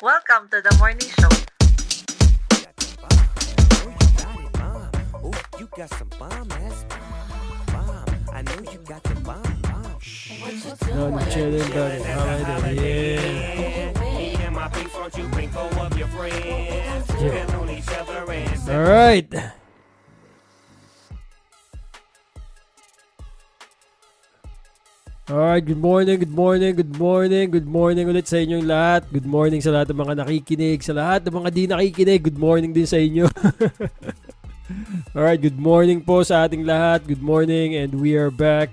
Welcome to the morning show. Got some bomb ass bomb. I know you got the bomb bomb. Chilling, yeah. Front, you of your friends. Depend on each Alright. Good morning, good morning, good morning, good morning ulit sa inyong lahat. Good morning sa lahat ng mga nakikinig, sa lahat ng mga di nakikinig, good morning din sa inyo. Alright, good morning po sa ating lahat. Good morning and we are back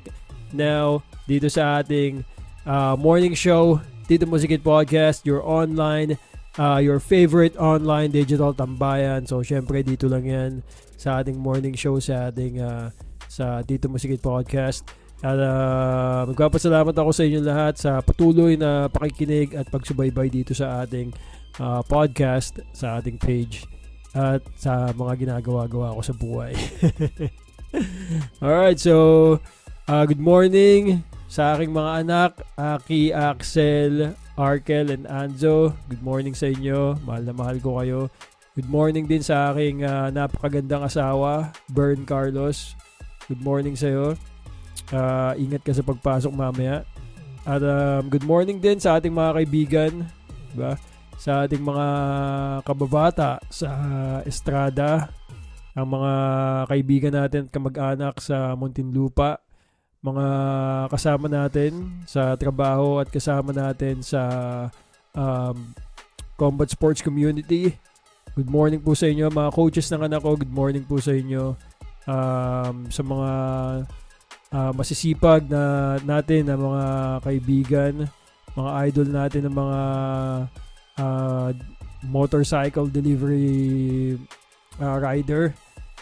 now dito sa ating uh, morning show, Tito Musikit Podcast, your online, uh, your favorite online digital tambayan. So, syempre dito lang yan sa ating morning show sa ating uh, sa Tito Musikit Podcast. At uh, magpapasalamat ako sa inyo lahat sa patuloy na pakikinig at pagsubaybay dito sa ating uh, podcast, sa ating page at sa mga ginagawa-gawa ko sa buhay. Alright, so uh, good morning sa aking mga anak, Aki, Axel, Arkel, and Anzo. Good morning sa inyo. Mahal na mahal ko kayo. Good morning din sa aking uh, napakagandang asawa, Bern Carlos. Good morning sa iyo. Uh, ingat ka sa pagpasok mamaya. At um, good morning din sa ating mga kaibigan, diba? Sa ating mga kababata sa Estrada, ang mga kaibigan natin at kamag-anak sa Muntinlupa, mga kasama natin sa trabaho at kasama natin sa um, combat sports community. Good morning po sa inyo mga coaches ng anak ko. Good morning po sa inyo um, sa mga uh, masisipag na natin na mga kaibigan, mga idol natin ng mga uh, motorcycle delivery uh, rider.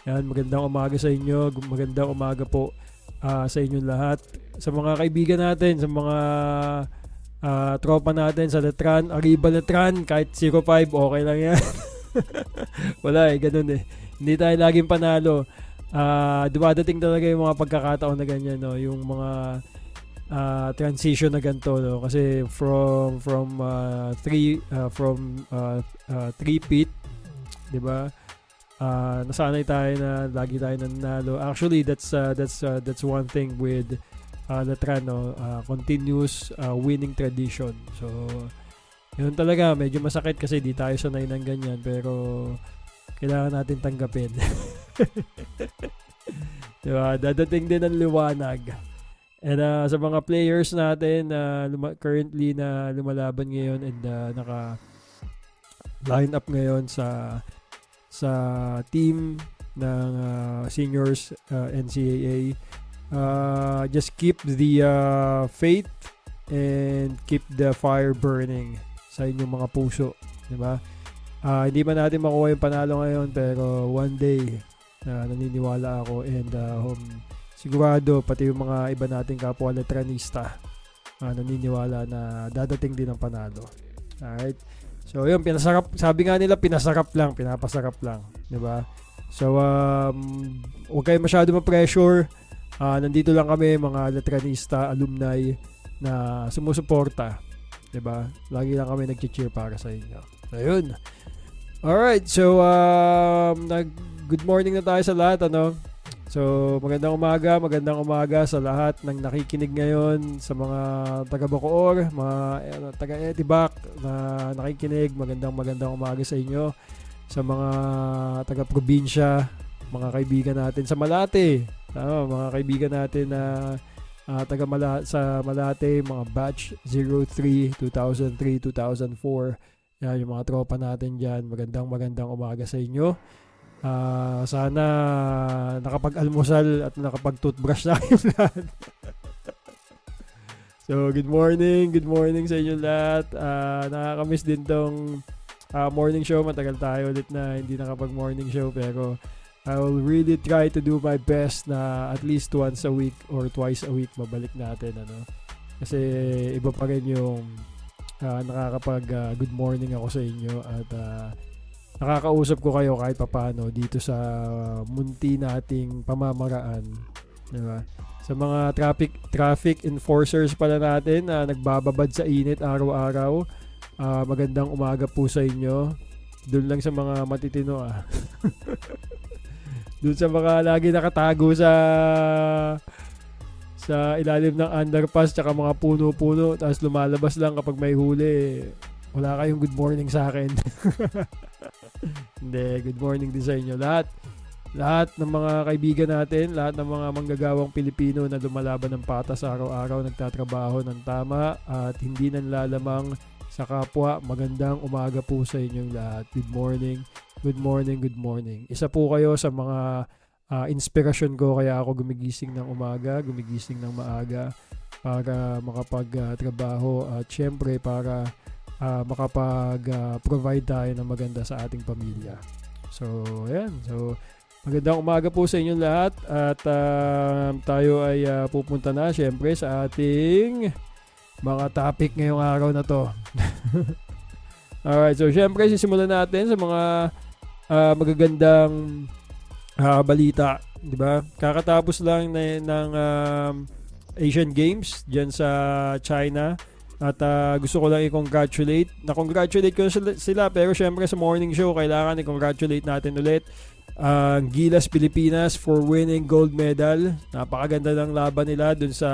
Yan, magandang umaga sa inyo. Magandang umaga po uh, sa inyong lahat. Sa mga kaibigan natin, sa mga uh, tropa natin sa Letran, Arriba Letran, kahit 05, okay lang yan. Wala eh, ganun eh. Hindi tayo laging panalo uh, dumadating talaga yung mga pagkakataon na ganyan no? Yung mga uh, transition na ganito no? Kasi from from uh, three uh, from uh, uh, three feet 'di ba? Uh, nasanay tayo na lagi tayo nanalo. Actually that's uh, that's uh, that's one thing with uh, Latran no? Uh, continuous uh, winning tradition. So yun talaga medyo masakit kasi di tayo sanay ng ganyan pero kailangan natin tanggapin. diba? Dadating din ang liwanag. And uh, sa mga players natin na uh, luma- currently na lumalaban ngayon and uh, naka line up ngayon sa sa team ng uh, seniors uh, NCAA uh, just keep the uh, faith and keep the fire burning sa inyong mga puso, 'di ba? Uh, hindi man natin makuha yung panalo ngayon pero one day uh, naniniwala ako and uh, um, sigurado pati yung mga iba nating kapwa letranista uh, naniniwala na dadating din ang panalo. Alright? So yun, pinasarap, sabi nga nila pinasarap lang, pinapasarap lang. di ba So um, huwag kayo masyado ma-pressure. Uh, nandito lang kami mga letranista, alumni na sumusuporta. 'di ba? Lagi lang kami nagche-cheer para sa inyo. Ayun. Alright, so um, nag good morning na tayo sa lahat, ano? So, magandang umaga, magandang umaga sa lahat ng nakikinig ngayon, sa mga taga Bacoor, mga ano, taga Etibac na nakikinig, magandang magandang umaga sa inyo. Sa mga taga probinsya, mga kaibigan natin sa Malate, tama, mga kaibigan natin na uh, taga Mala sa Malate, mga batch 03, 2003, 2004, yan, yung mga tropa natin dyan. Magandang magandang umaga sa inyo. Uh, sana nakapag-almusal at nakapag-toothbrush na kayo lahat. so, good morning. Good morning sa inyo lahat. Uh, nakakamiss din tong uh, morning show. Matagal tayo ulit na hindi nakapag-morning show. Pero I will really try to do my best na at least once a week or twice a week mabalik natin. Ano? Kasi iba pa rin yung uh, nakakapag uh, good morning ako sa inyo at uh, nakakausap ko kayo kahit papano dito sa munti nating pamamaraan. Diba? Sa mga traffic traffic enforcers pala natin na uh, nagbababad sa init araw-araw. Ah, magandang umaga po sa inyo. Doon lang sa mga matitino ah. Doon sa mga lagi nakatago sa sa ilalim ng underpass tsaka mga puno-puno tapos lumalabas lang kapag may huli. Wala kayong good morning sa akin. Hindi, good morning din sa inyo lahat. Lahat ng mga kaibigan natin, lahat ng mga manggagawang Pilipino na lumalaban ng patas araw-araw, nagtatrabaho ng tama at hindi nanlalamang sa kapwa. Magandang umaga po sa inyong lahat. Good morning, good morning, good morning. Isa po kayo sa mga uh, inspirasyon ko kaya ako gumigising ng umaga, gumigising ng maaga para makapagtrabaho uh, at syempre para uh, makapag-provide uh, tayo ng maganda sa ating pamilya. So, ayan. So, magandang umaga po sa inyong lahat at uh, tayo ay uh, pupunta na syempre sa ating mga topic ngayong araw na to. Alright, so syempre sisimulan natin sa mga uh, magagandang uh, balita, 'di ba? Kakatapos lang na, ng uh, Asian Games diyan sa China at uh, gusto ko lang i-congratulate. Na-congratulate ko sila, pero syempre sa morning show kailangan i-congratulate natin ulit ang uh, Gilas Pilipinas for winning gold medal. Napakaganda ng laban nila dun sa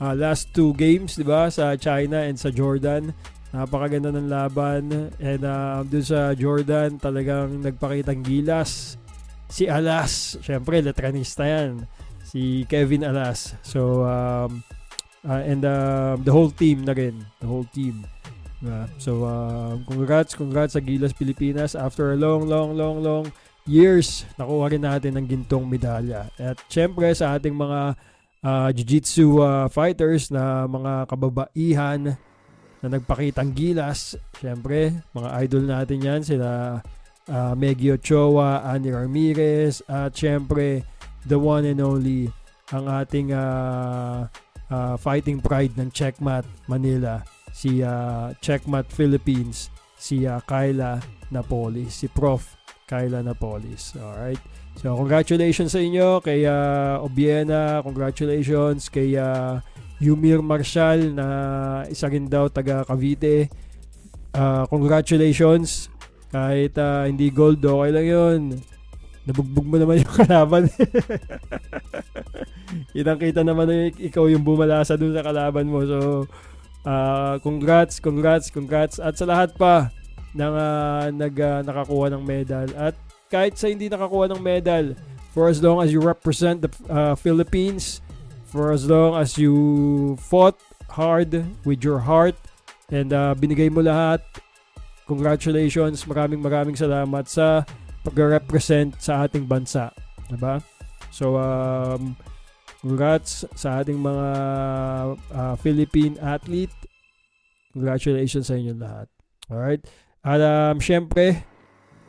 uh, last two games, 'di ba, sa China and sa Jordan. Napakaganda ng laban and uh, dun sa Jordan talagang nagpakitang gilas si Alas. Syempre, letranista 'yan. Si Kevin Alas. So um, uh, and uh, the whole team na rin, the whole team. Uh, so uh, congrats, congrats sa Gilas Pilipinas after a long, long, long, long years nakuha rin natin ng gintong medalya. At syempre sa ating mga uh, jiu-jitsu uh, fighters na mga kababaihan na nagpakitang gilas. Siyempre, mga idol natin yan. Sila uh, Meggy Ochoa, Annie Ramirez, at siyempre, the one and only, ang ating uh, uh, fighting pride ng Checkmat Manila, si uh, Checkmat Philippines, si uh, Kyla Napolis, si Prof. Kyla Napolis. Alright? So, congratulations sa inyo kay uh, Obiena, congratulations kay uh, Yumir Marshall na isa rin daw taga Cavite. Uh, congratulations kahit uh, hindi gold, okay lang yun. Nabugbog mo naman yung kalaban. Kitang-kita naman na ikaw yung bumalasa dun sa kalaban mo. So, uh, congrats, congrats, congrats. At sa lahat pa ng uh, nag, uh, nakakuha ng medal. At kahit sa hindi nakakuha ng medal, for as long as you represent the uh, Philippines, for as long as you fought hard with your heart, and uh, binigay mo lahat, congratulations, maraming maraming salamat sa pag-represent sa ating bansa. Diba? So, um, congrats sa ating mga uh, Philippine athlete. Congratulations sa inyo lahat. Alright? At um, syempre,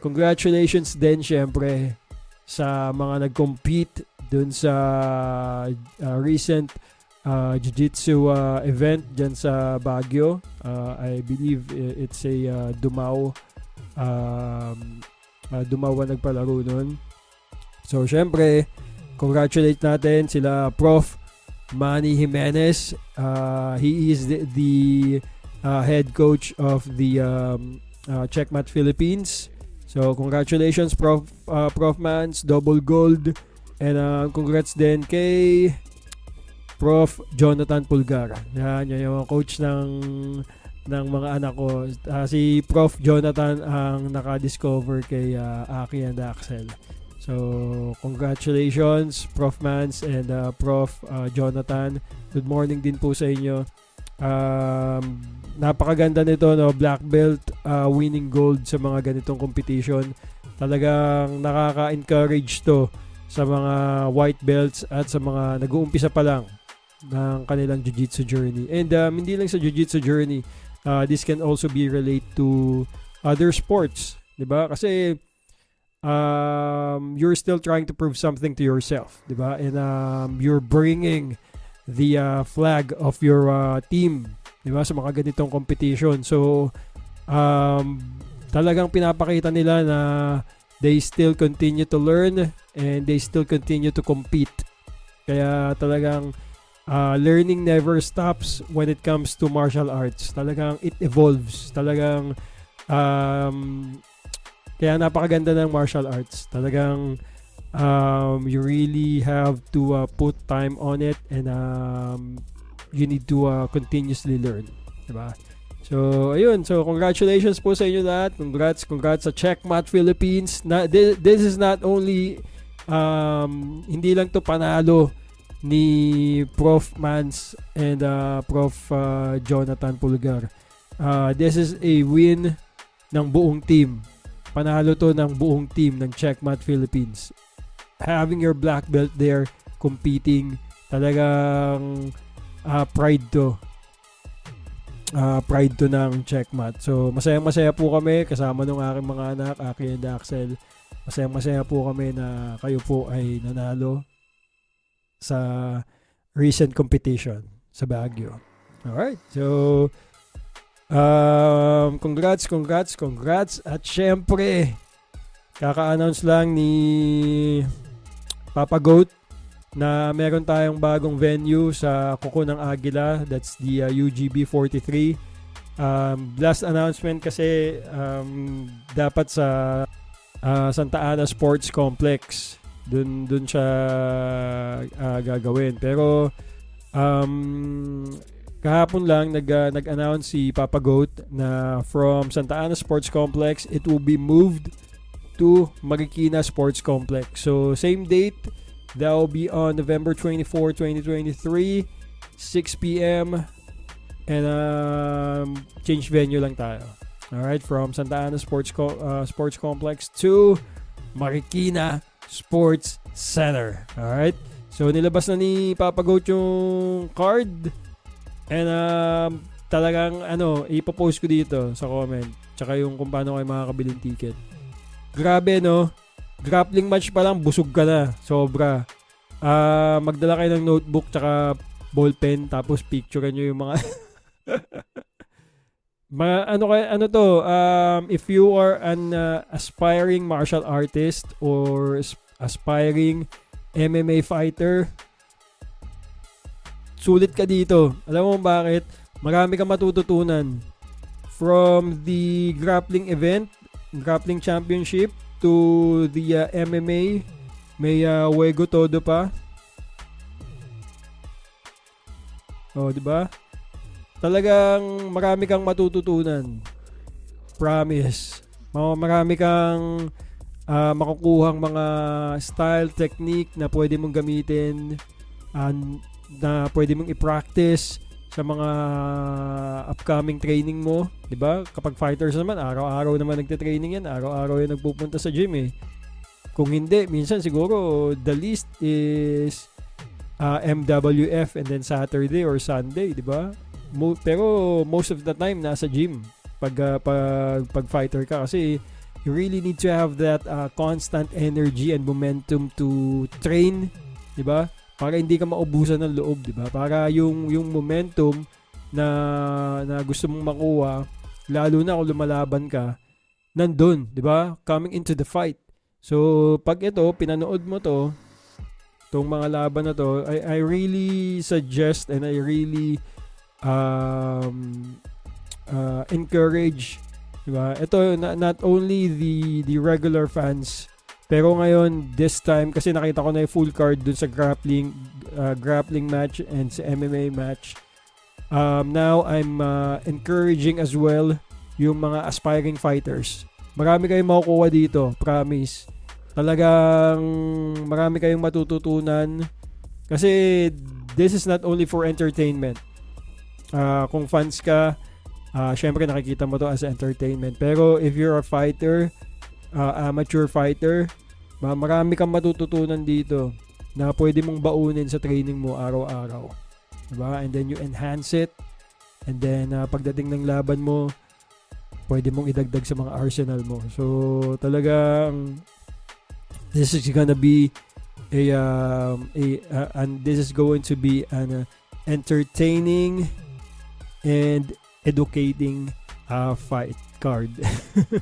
congratulations din syempre sa mga nag-compete dun sa uh, recent uh, jiu-jitsu uh, event dyan sa Baguio. Uh, I believe it's a uh, Dumao um, uh, Dumao nagpalaro nun. So, syempre, congratulate natin sila Prof. Manny Jimenez. Uh, he is the, the uh, head coach of the um, uh, Checkmat Philippines. So, congratulations Prof, uh, Prof Mans, double gold. And uh, congrats din kay Prof Jonathan Pulgar. Yan, yan yung coach ng ng mga anak ko. Uh, si Prof Jonathan ang naka-discover kay uh, Aki and Axel. So, congratulations Prof Mans and uh, Prof uh, Jonathan. Good morning din po sa inyo. Um, napakaganda nito no black belt uh, winning gold sa mga ganitong competition talagang nakaka-encourage to sa mga white belts at sa mga nag-uumpisa pa lang ng kanilang jiu-jitsu journey and um, hindi lang sa jiu-jitsu journey uh, this can also be relate to other sports 'di ba kasi um, you're still trying to prove something to yourself 'di ba and um, you're bringing the uh, flag of your uh, team 'di ba sa mga ganitong competition. So um talagang pinapakita nila na they still continue to learn and they still continue to compete. Kaya talagang uh, learning never stops when it comes to martial arts. Talagang it evolves. Talagang um, kaya napakaganda ng martial arts. Talagang um, you really have to uh, put time on it and um, you need to uh, continuously learn. Diba? So, ayun. So, congratulations po sa inyo lahat. Congrats, congrats sa Checkmat Philippines. Na, this, this is not only um, hindi lang to panalo ni Prof. Mans and uh, Prof. Uh, Jonathan Pulgar. Uh, this is a win ng buong team. Panalo to ng buong team ng Checkmat Philippines. Having your black belt there, competing, talagang uh, pride to. Uh, pride to ng Checkmat. So, masaya-masaya po kami kasama ng aking mga anak, Aki and Axel. Masaya-masaya po kami na kayo po ay nanalo sa recent competition sa Baguio. Alright, so um, congrats, congrats, congrats. At syempre kaka-announce lang ni Papa Goat na meron tayong bagong venue sa Kuko ng Agila that's the uh, UGB 43 um, last announcement kasi um, dapat sa uh, Santa Ana Sports Complex dun dun siya uh, gagawin. Pero um, kahapon lang nag uh, nag-announce si Papa Goat na from Santa Ana Sports Complex it will be moved to Marikina Sports Complex. So same date that will be on November 24 2023 6 p.m. and um, change venue lang tayo. Alright, from Santa Ana Sports Co- uh, Sports Complex to Marikina Sports Center. Alright? So, nilabas na ni Papa Goat yung card. And um, talagang ano, ipopost ko dito sa comment. Tsaka yung kung paano kayo makakabiling ticket. Grabe no. Grappling match pa lang, busog ka na. Sobra. Uh, magdala kayo ng notebook tsaka ballpen tapos picture nyo yung mga mga ano kaya ano to um if you are an uh, aspiring martial artist or aspiring MMA fighter sulit ka dito. Alam mo bakit? Marami kang matututunan. From the grappling event grappling championship to the uh, MMA may uh, Wego todo pa. Oh di ba talagang marami kang matututunan. Promise. Marami kang uh, makukuhang mga style, technique na pwede mong gamitin uh, na pwede mong i-practice sa mga upcoming training mo, 'di ba? Kapag fighters naman, araw-araw naman nagte-training 'yan, araw-araw 'yan nagpupunta sa gym eh. Kung hindi, minsan siguro the least is uh, MWF and then Saturday or Sunday, 'di ba? Mo, pero most of the time nasa gym pag uh, pag, pag fighter ka kasi you really need to have that uh, constant energy and momentum to train, 'di ba? Para hindi ka maubusan ng loob, 'di ba? Para yung yung momentum na na gusto mong makuha, lalo na kung lumalaban ka, nandun, 'di ba? Coming into the fight. So, pag ito pinanood mo to, tong mga laban na to, I I really suggest and I really um, uh, encourage, di ba? Ito not, not only the the regular fans pero ngayon this time kasi nakita ko na yung full card dun sa grappling uh, grappling match and sa MMA match. Um, now I'm uh, encouraging as well yung mga aspiring fighters. Marami kayong makukuha dito, promise. Talagang marami kayong matututunan kasi this is not only for entertainment Uh, kung fans ka, uh, syempre nakikita mo to as entertainment. Pero if you're a fighter, uh, amateur fighter, marami kang matututunan dito na pwede mong baunin sa training mo araw-araw. Diba? And then you enhance it. And then uh, pagdating ng laban mo, pwede mong idagdag sa mga arsenal mo. So talagang this is gonna be a um, a uh, and this is going to be an uh, entertaining and educating uh, fight card.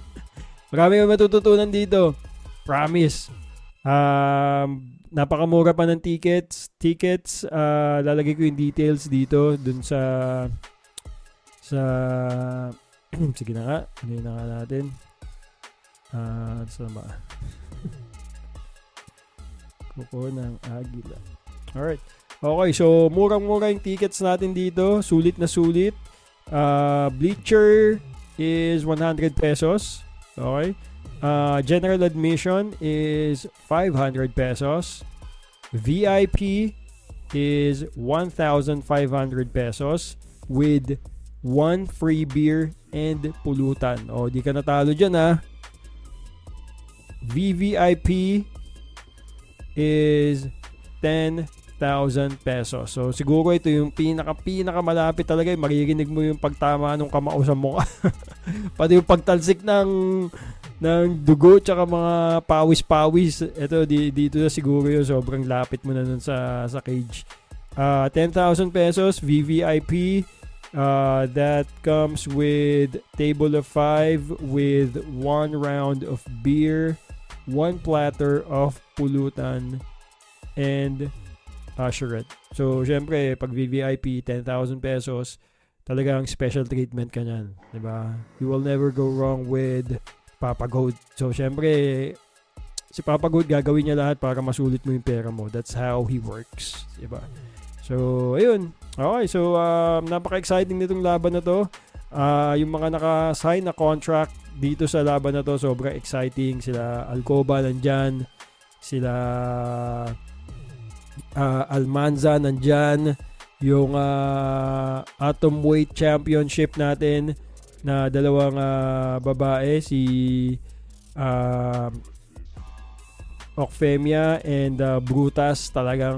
Marami kang matututunan dito. Promise. Um, napakamura pa ng tickets. Tickets, uh, lalagay ko yung details dito dun sa sa sige na nga, ano na nga natin. Ah, uh, saan ba? Kuko ng Agila. Alright. Okay, so murang-mura yung tickets natin dito. Sulit na sulit. Uh, bleacher is 100 pesos. Okay. Uh, general admission is 500 pesos. VIP is 1,500 pesos with one free beer and pulutan. O, di ka natalo dyan ha. VVIP is 10,000 pesos. So, siguro ito yung pinaka-pinaka malapit talaga. Maririnig mo yung pagtama ng kamao sa mukha. Pati yung pagtalsik ng ng dugo tsaka mga pawis-pawis. Ito di, dito na siguro yung sobrang lapit mo na nun sa sa cage. Uh, 10,000 pesos VVIP. Uh, that comes with table of 5 with one round of beer, one platter of pulutan and usherette. So, syempre, pag VVIP, 10,000 pesos, talagang special treatment ka niyan. ba diba? You will never go wrong with Papa Goat. So, syempre, si Papa Goat gagawin niya lahat para masulit mo yung pera mo. That's how he works. Diba? So, ayun. Okay, so um, napaka-exciting nitong laban na to. Uh, yung mga naka-sign na contract dito sa laban na to, sobrang exciting. Sila Alcoba nandyan. Sila uh, Almanza nandyan. Yung uh, Atom Weight Championship natin na dalawang uh, babae si uh, Okfemia and uh, Brutas. Talagang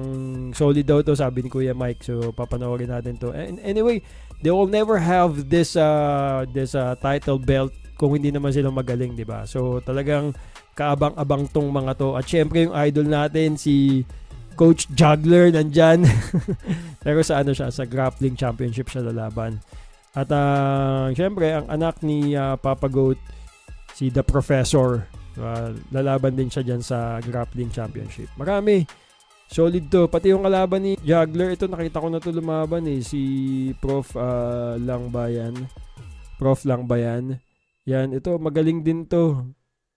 solid daw to sabi ni Kuya Mike. So papanoorin natin to. And anyway they will never have this uh, this uh, title belt kung hindi naman sila magaling di ba? So talagang kaabang-abang tong mga to. At syempre yung idol natin si Coach Juggler nandyan pero sa ano siya sa grappling championship siya lalaban at uh, syempre, ang anak ni uh, Papa Goat, si The Professor, uh, lalaban din siya dyan sa grappling championship. Marami. Solid to. Pati yung kalaban ni Juggler, ito nakita ko na to lumaban eh. Si Prof uh, lang ba yan? Prof lang ba yan? Yan, ito magaling din to.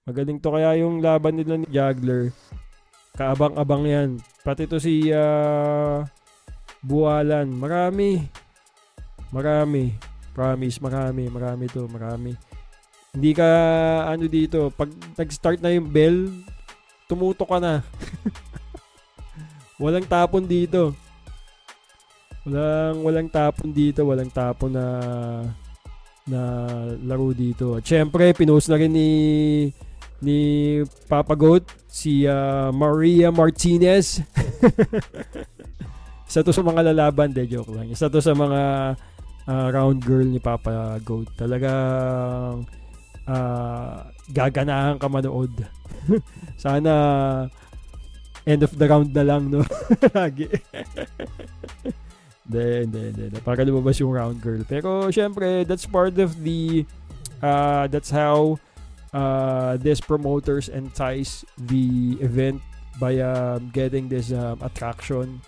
Magaling to kaya yung laban nila ni Juggler. Kaabang-abang yan. Pati to si uh, Buwalan. Marami. Marami. Promise, marami. Marami to, marami. Hindi ka, ano dito, pag nag-start na yung bell, tumuto ka na. walang tapon dito. Walang, walang tapon dito. Walang tapon na na laro dito. At syempre, pinost na rin ni ni Papa Goat si uh, Maria Martinez. Isa to sa mga lalaban, de joke lang. Isa to sa mga uh, round girl ni Papa Goat. Talagang uh, gaganahan ka manood. Sana end of the round na lang, no? Lagi. Hindi, hindi, hindi. Para lumabas yung round girl. Pero, syempre, that's part of the, uh, that's how uh, this promoters entice the event by um, getting this um, attraction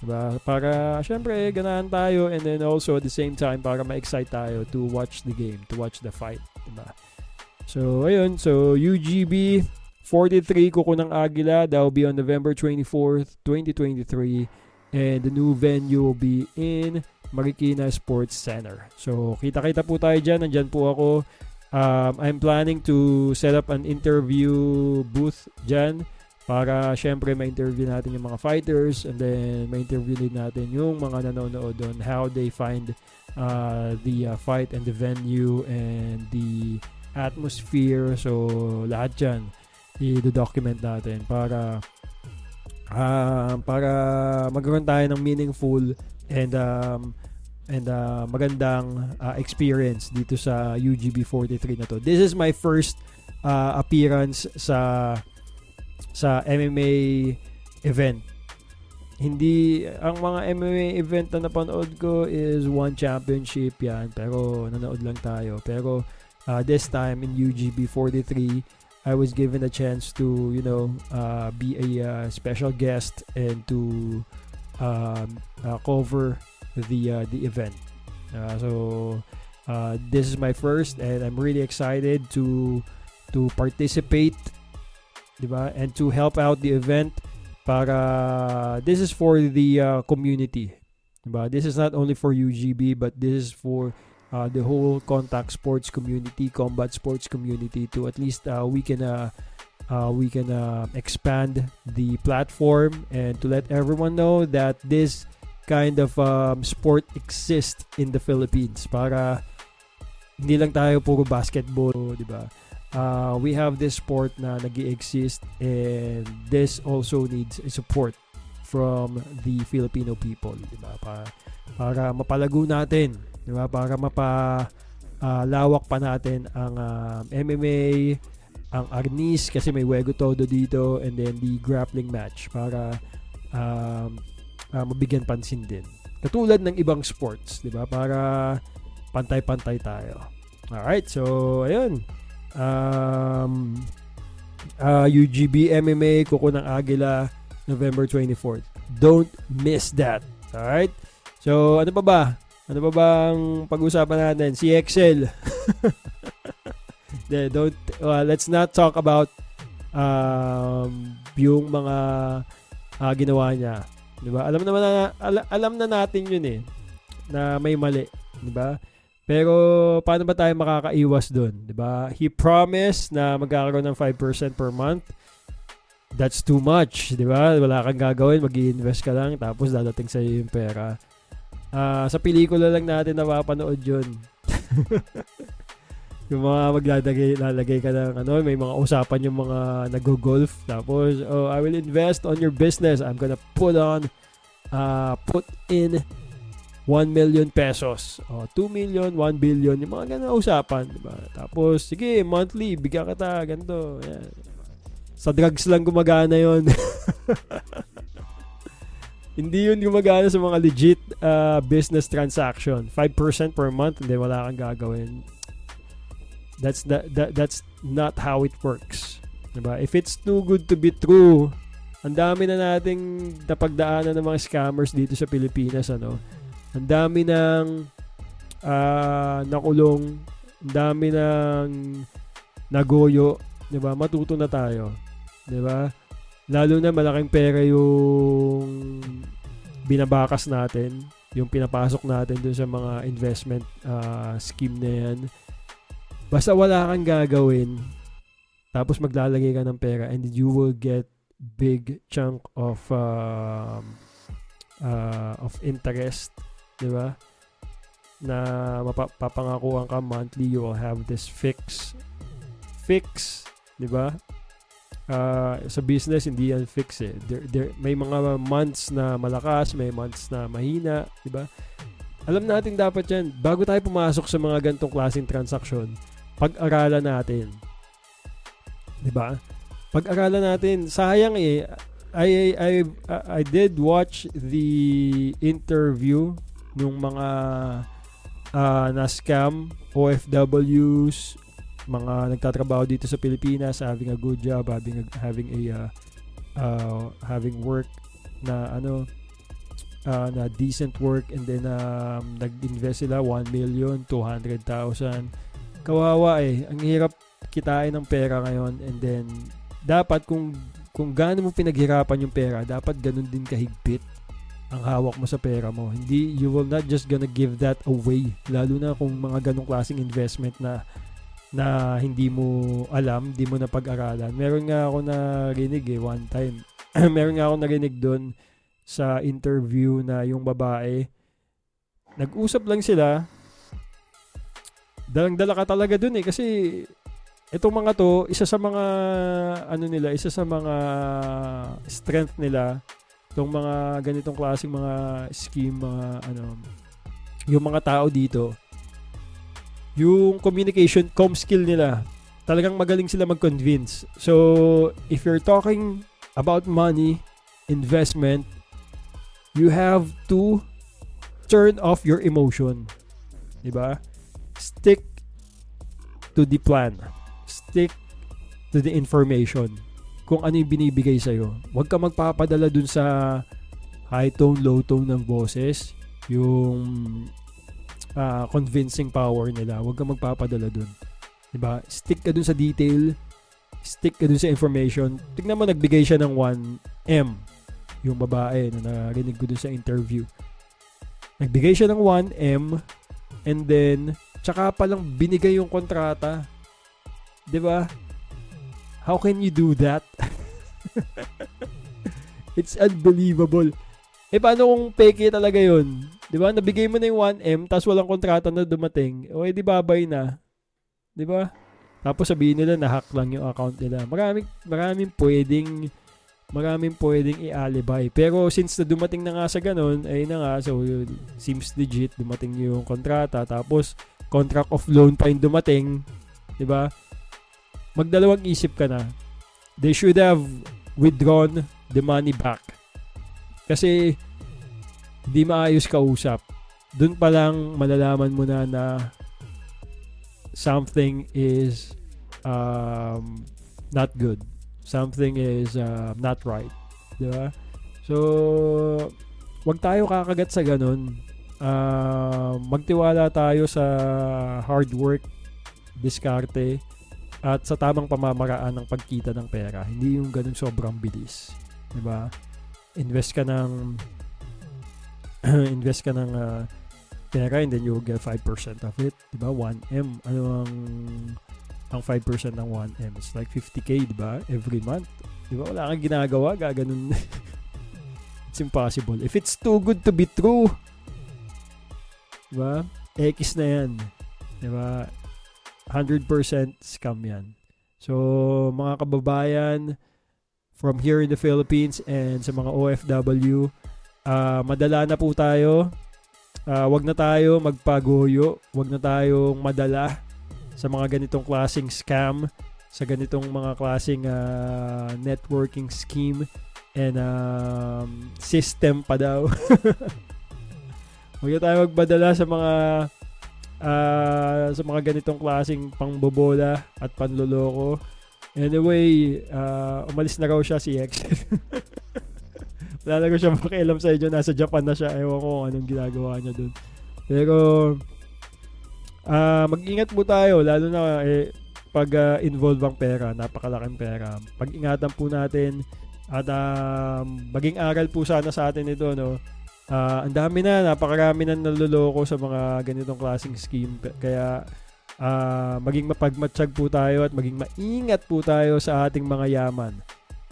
Diba? Para, syempre, ganahan tayo and then also at the same time, para ma-excite tayo to watch the game, to watch the fight. Diba? So, ayun. So, UGB 43 Kuko ng Agila. That will be on November 24th, 2023. And the new venue will be in Marikina Sports Center. So, kita-kita po tayo dyan. Nandyan po ako. Um, I'm planning to set up an interview booth dyan para syempre ma-interview natin yung mga fighters and then ma-interview din natin yung mga nanonood doon how they find uh, the uh, fight and the venue and the atmosphere. So lahat yan i-document natin para uh, para magkaroon tayo ng meaningful and um, and uh, magandang uh, experience dito sa UGB 43 na to. This is my first uh, appearance sa sa MMA event. Hindi, ang mga MMA event na napanood ko is one championship yan, pero nanood lang tayo. Pero uh, this time in UGB 43, I was given a chance to, you know, uh, be a uh, special guest and to um, uh, cover the uh, the event. Uh, so uh, this is my first, and I'm really excited to to participate, diba? and to help out the event. Para this is for the uh, community, diba? This is not only for UGB, but this is for uh, the whole contact sports community, combat sports community. To at least uh, we can uh, we can uh, expand the platform and to let everyone know that this kind of um, sport exists in the Philippines para hindi lang tayo puro basketball, di ba? Uh, we have this sport na nag exist and this also needs support from the Filipino people, di ba? Para, para mapalago natin, di ba? Para mapa uh, lawak pa natin ang uh, MMA, ang Arnis kasi may Wego Todo dito and then the grappling match para um, uh, mabigyan pansin din. Katulad ng ibang sports, 'di ba? Para pantay-pantay tayo. All right, so ayun. Um uh, UGB MMA Kuko ng Agila November 24th. Don't miss that. All right? So, ano pa ba? Ano pa bang pag-usapan natin? Si Excel. De, don't uh, let's not talk about um, yung mga uh, ginawa niya. 'Di ba? Alam naman na al- alam na natin 'yun eh na may mali, 'di ba? Pero paano ba tayo makakaiwas doon, 'di ba? He promised na magkakaroon ng 5% per month. That's too much, 'di ba? Wala kang gagawin, mag-invest ka lang tapos dadating sa yung pera. Uh, sa pelikula lang natin napapanood 'yun. yung mga maglalagay lalagay ka ng ano, may mga usapan yung mga nag-golf tapos oh, I will invest on your business. I'm gonna put on uh, put in 1 million pesos. Oh, 2 million, 1 billion, yung mga ganun usapan, di ba? Tapos sige, monthly, bigyan kita ganito. Yan. Sa drugs lang gumagana 'yon. Hindi yun gumagana sa mga legit uh, business transaction. 5% per month, hindi wala kang gagawin That's that, that that's not how it works. Diba? If it's too good to be true, ang dami na nating napagdaanan ng mga scammers dito sa Pilipinas ano. Ang dami ng uh, nakulong, ang dami ng nagoyo, 'di ba? Matuto na tayo. 'Di ba? Lalo na malaking pera yung binabakas natin, yung pinapasok natin dun sa mga investment uh, scheme na yan Basta wala kang gagawin, tapos maglalagay ka ng pera and you will get big chunk of uh, uh, of interest, 'di ba? Na mapapangakuan ka monthly, you will have this fix fix, 'di ba? Uh, sa business hindi yan fix eh. There, there, may mga months na malakas, may months na mahina, 'di ba? Alam natin dapat 'yan bago tayo pumasok sa mga gantong klaseng transaksyon pag-aralan natin. 'Di ba? Pag-aralan natin. Sayang eh I I I did watch the interview nung mga uh, na scam OFWs mga nagtatrabaho dito sa Pilipinas having a good job having a, having a uh, uh, having work na ano uh, na decent work and then um, nag-invest sila 1 million 200,000 kawawa eh. Ang hirap kitain ng pera ngayon and then dapat kung kung gaano mo pinaghirapan yung pera, dapat ganun din kahigpit ang hawak mo sa pera mo. Hindi, you will not just gonna give that away. Lalo na kung mga ganong klaseng investment na na hindi mo alam, hindi mo na pag-aralan. Meron nga ako narinig eh, one time. Meron nga ako narinig doon sa interview na yung babae, nag-usap lang sila, dalang-dala ka talaga dun eh kasi itong mga to, isa sa mga ano nila, isa sa mga strength nila itong mga ganitong klaseng mga scheme, mga ano yung mga tao dito yung communication, com skill nila talagang magaling sila mag-convince. So, if you're talking about money, investment, you have to turn off your emotion. 'Di ba? Stick to the plan. Stick to the information kung ano yung binibigay sa'yo. Huwag ka magpapadala dun sa high tone, low tone ng boses, yung uh, convincing power nila. Huwag ka magpapadala dun. Diba? Stick ka dun sa detail, stick ka dun sa information. Tignan mo, nagbigay siya ng 1M, yung babae na narinig ko dun sa interview. Nagbigay siya ng 1M, and then, tsaka palang binigay yung kontrata. 'Di ba? How can you do that? It's unbelievable. Eh, paano kung peke talaga yun? Di ba? Nabigay mo na yung 1M, tapos walang kontrata na dumating. O, edi babay na. Di ba? Tapos sabihin nila, na-hack lang yung account nila. Maraming, maraming pwedeng, maraming pwedeng i-alibi. Pero since na dumating na nga sa ganun, ay na nga, so seems legit, dumating yung kontrata. Tapos, contract of loan pa yung dumating. Di ba? magdalawang isip ka na. They should have withdrawn the money back. Kasi hindi maayos kausap. Doon pa lang malalaman mo na na something is um, not good. Something is uh, not right. Di ba? So, wag tayo kakagat sa ganun. Uh, magtiwala tayo sa hard work, diskarte, at sa tamang pamamaraan ng pagkita ng pera. Hindi yung ganun sobrang bilis. ba? Invest ka ng invest ka ng uh, pera and then you'll get 5% of it. ba? 1M. Ano ang ang 5% ng 1M? It's like 50k, 'di ba? Every month. 'Di ba? Wala kang ginagawa, gaganon. It's impossible. If it's too good to be true, 'di ba? X na 'yan. 'Di ba? 100% scam yan. So, mga kababayan from here in the Philippines and sa mga OFW, uh, ah, madala na po tayo. Uh, wag na tayo magpagoyo. Wag na tayong madala sa mga ganitong klaseng scam, sa ganitong mga klaseng uh, networking scheme and um, system pa daw. Huwag na tayo magpadala sa mga uh, sa mga ganitong klaseng pangbobola at panloloko. Anyway, uh, umalis na raw siya si X. Wala na siya makialam sa inyo. Nasa Japan na siya. Ewan ko anong ginagawa niya dun. Pero, uh, mag-ingat po tayo. Lalo na eh, pag uh, involve ang pera, napakalaking pera. Pag-ingatan po natin at uh, maging aral po sana sa atin ito, no? Uh, ang dami na, napakarami na naluloko sa mga ganitong klaseng scheme. Kaya uh, maging mapagmatsyag po tayo at maging maingat po tayo sa ating mga yaman.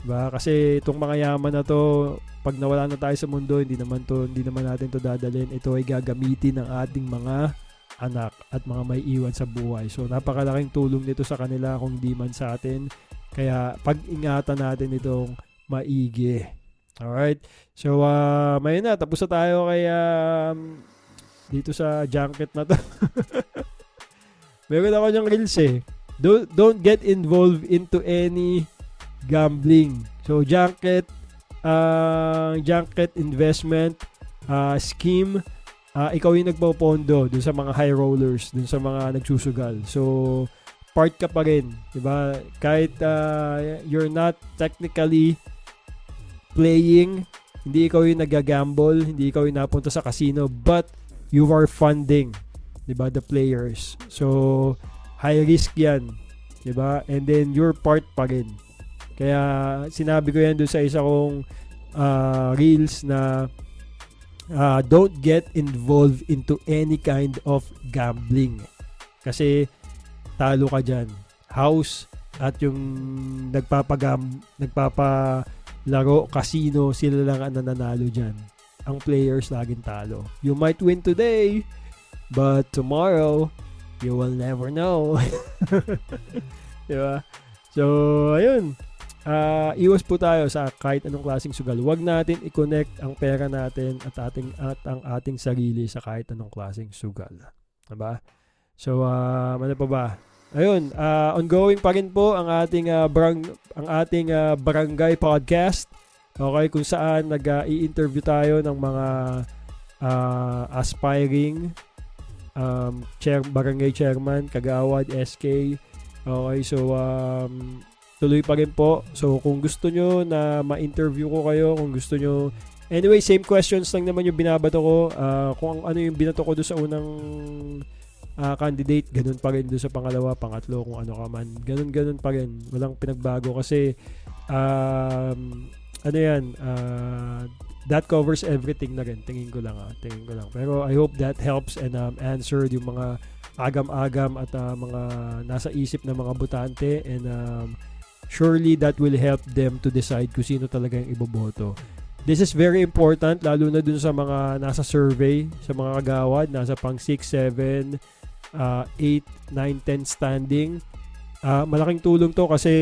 Diba? Kasi itong mga yaman na to, pag nawala na tayo sa mundo, hindi naman to, hindi naman natin to dadalhin. Ito ay gagamitin ng ating mga anak at mga may iwan sa buhay. So napakalaking tulong nito sa kanila kung di man sa atin. Kaya pag-ingatan natin itong maigi. Alright. So, uh, may na. Tapos na tayo kay um, dito sa junket na to. Meron ako niyang reels eh. Don't, don't get involved into any gambling. So, junket, uh, junket investment uh, scheme, uh, ikaw yung nagpopondo dun sa mga high rollers, dun sa mga nagsusugal. So, part ka pa rin. Diba? Kahit uh, you're not technically playing, hindi ikaw yung nagagamble, hindi ikaw yung napunta sa casino, but you are funding, 'di ba, the players. So high risk 'yan, 'di ba? And then your part pa rin. Kaya sinabi ko 'yan doon sa isa kong uh, reels na uh, don't get involved into any kind of gambling. Kasi talo ka diyan. House at yung nagpapagam nagpapa laro, casino, sila lang ang nananalo dyan. Ang players laging talo. You might win today, but tomorrow, you will never know. diba? So, ayun. Uh, iwas po tayo sa kahit anong klaseng sugal. Huwag natin i-connect ang pera natin at ating at ang ating sarili sa kahit anong klaseng sugal. Diba? So, uh, ano pa ba? Ayun, uh, ongoing pa rin po ang ating uh, barang ang ating uh, barangay podcast. Okay, kung saan nag-i-interview tayo ng mga uh, aspiring um, chair, barangay chairman, kagawad, SK. Okay, so um, tuloy pa rin po. So, kung gusto nyo na ma-interview ko kayo, kung gusto nyo Anyway, same questions lang naman yung binabato ko. Uh, kung ano yung binato ko doon sa unang uh, candidate, ganun pa rin doon sa pangalawa, pangatlo, kung ano ka man. Ganun, ganun pa rin. Walang pinagbago kasi um, ano yan, uh, that covers everything na rin. Tingin ko lang ah, tingin ko lang. Pero I hope that helps and um, answered yung mga agam-agam at uh, mga nasa isip ng mga butante and um, surely that will help them to decide kung sino talaga yung iboboto. This is very important lalo na dun sa mga nasa survey, sa mga kagawad, nasa pang 6, 7, uh, 8, 9, 10 standing. Uh, malaking tulong to kasi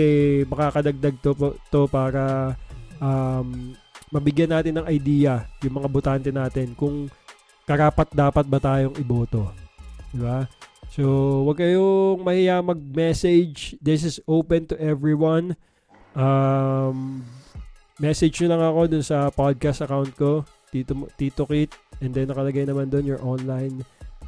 makakadagdag to, to para um, mabigyan natin ng idea yung mga botante natin kung karapat dapat ba tayong iboto. Di ba? So, wag kayong mahiya mag-message. This is open to everyone. Um, message nyo lang ako dun sa podcast account ko, Tito, Tito Kit. And then nakalagay naman dun your online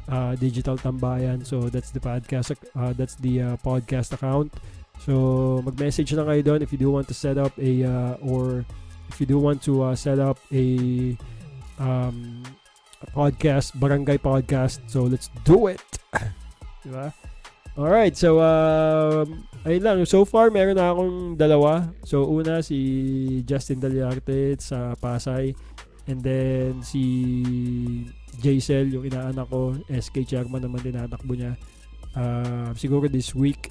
uh, digital tambayan. So that's the podcast uh, that's the uh, podcast account. So mag-message lang kayo doon if you do want to set up a uh, or if you do want to uh, set up a um, a podcast, barangay podcast. So let's do it. diba? Alright, so um, ayun lang. So far, meron na akong dalawa. So una, si Justin Daliarte sa Pasay. And then si Jaisel, yung inaanak ko, SK chairman naman din tinatakbo niya. Uh, siguro this week,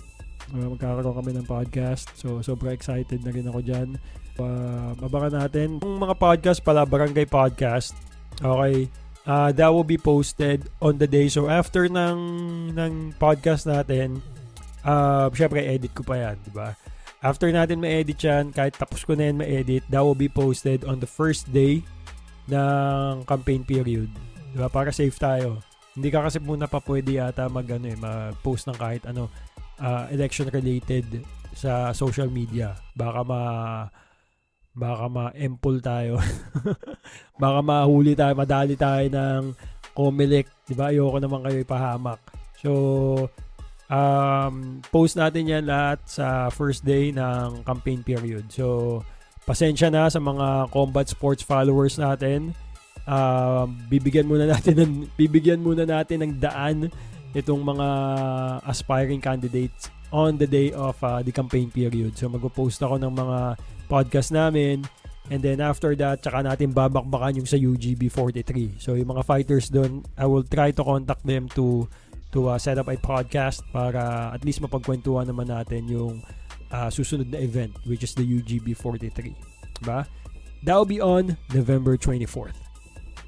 uh, magkakaroon kami ng podcast. So, sobrang excited na rin ako dyan. Uh, mabangan natin. Yung mga podcast pala, Barangay Podcast. Okay uh, that will be posted on the day. So after ng ng podcast natin, uh, syempre edit ko pa 'yan, 'di ba? After natin ma-edit 'yan, kahit tapos ko na 'yan ma-edit, that will be posted on the first day ng campaign period. 'Di? Para safe tayo. Hindi ka kasi muna pa pwede yata mag ano eh, mag-post ng kahit ano uh, election related sa social media. Baka ma baka ma-empul tayo. baka mahuli tayo, madali tayo ng Comelec, 'di ba? Ayoko naman kayo ipahamak. So um, post natin 'yan lahat sa first day ng campaign period. So pasensya na sa mga combat sports followers natin. Uh, bibigyan muna natin ng bibigyan muna natin ng daan itong mga aspiring candidates on the day of uh, the campaign period. So magpo-post ako ng mga podcast namin. And then after that, tsaka natin babakbakan yung sa UGB 43. So yung mga fighters doon, I will try to contact them to to uh, set up a podcast para at least mapagkwentuhan naman natin yung uh, susunod na event which is the UGB 43. Diba? That will be on November 24th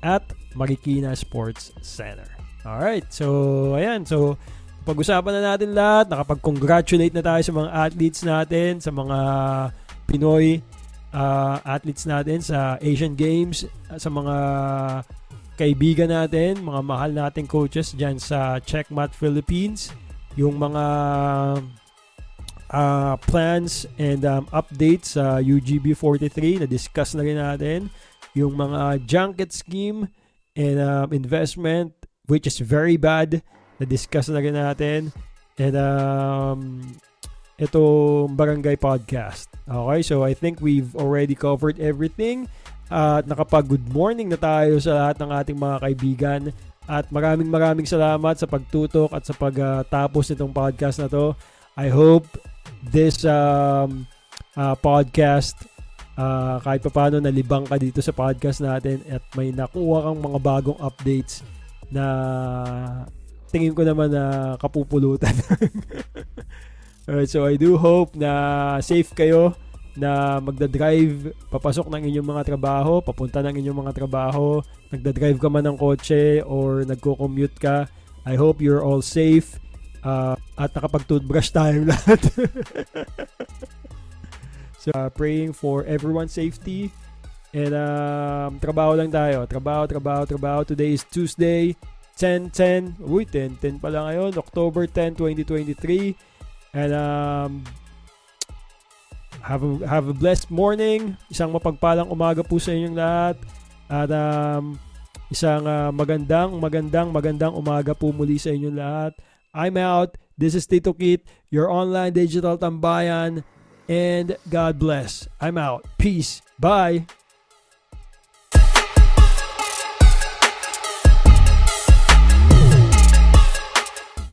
at Marikina Sports Center. Alright, so ayan, so pag-usapan na natin lahat, nakapag-congratulate na tayo sa mga athletes natin, sa mga Pinoy uh, athletes natin sa Asian Games, sa mga kaibigan natin, mga mahal nating coaches dyan sa Checkmat Philippines, yung mga uh, plans and um, updates sa uh, UGB 43 na discuss na rin natin, yung mga junket scheme and um, investment which is very bad na discuss na rin natin and um, itong Barangay Podcast. Okay, so I think we've already covered everything. At nakapag-good morning na tayo sa lahat ng ating mga kaibigan. At maraming maraming salamat sa pagtutok at sa pagtapos uh, nitong podcast na to. I hope this um, uh, podcast uh, kahit pa paano nalibang ka dito sa podcast natin at may nakuha kang mga bagong updates na tingin ko naman na kapupulutan. Alright, so I do hope na safe kayo na magda-drive papasok ng inyong mga trabaho, papunta ng inyong mga trabaho, nagda-drive ka man ng kotse or nagko-commute ka. I hope you're all safe uh, at nakapag-toothbrush tayong lahat. So, uh, praying for everyone's safety and um, trabaho lang tayo. Trabaho, trabaho, trabaho. Today is Tuesday, 10-10. Uy, 10-10 pa lang ngayon. October 10, 2023. And um, have a, have a blessed morning. Isang mapagpalang umaga po sa inyong lahat. At um, isang uh, magandang, magandang, magandang umaga po muli sa inyong lahat. I'm out. This is Tito Kit, your online digital tambayan. And God bless. I'm out. Peace. Bye.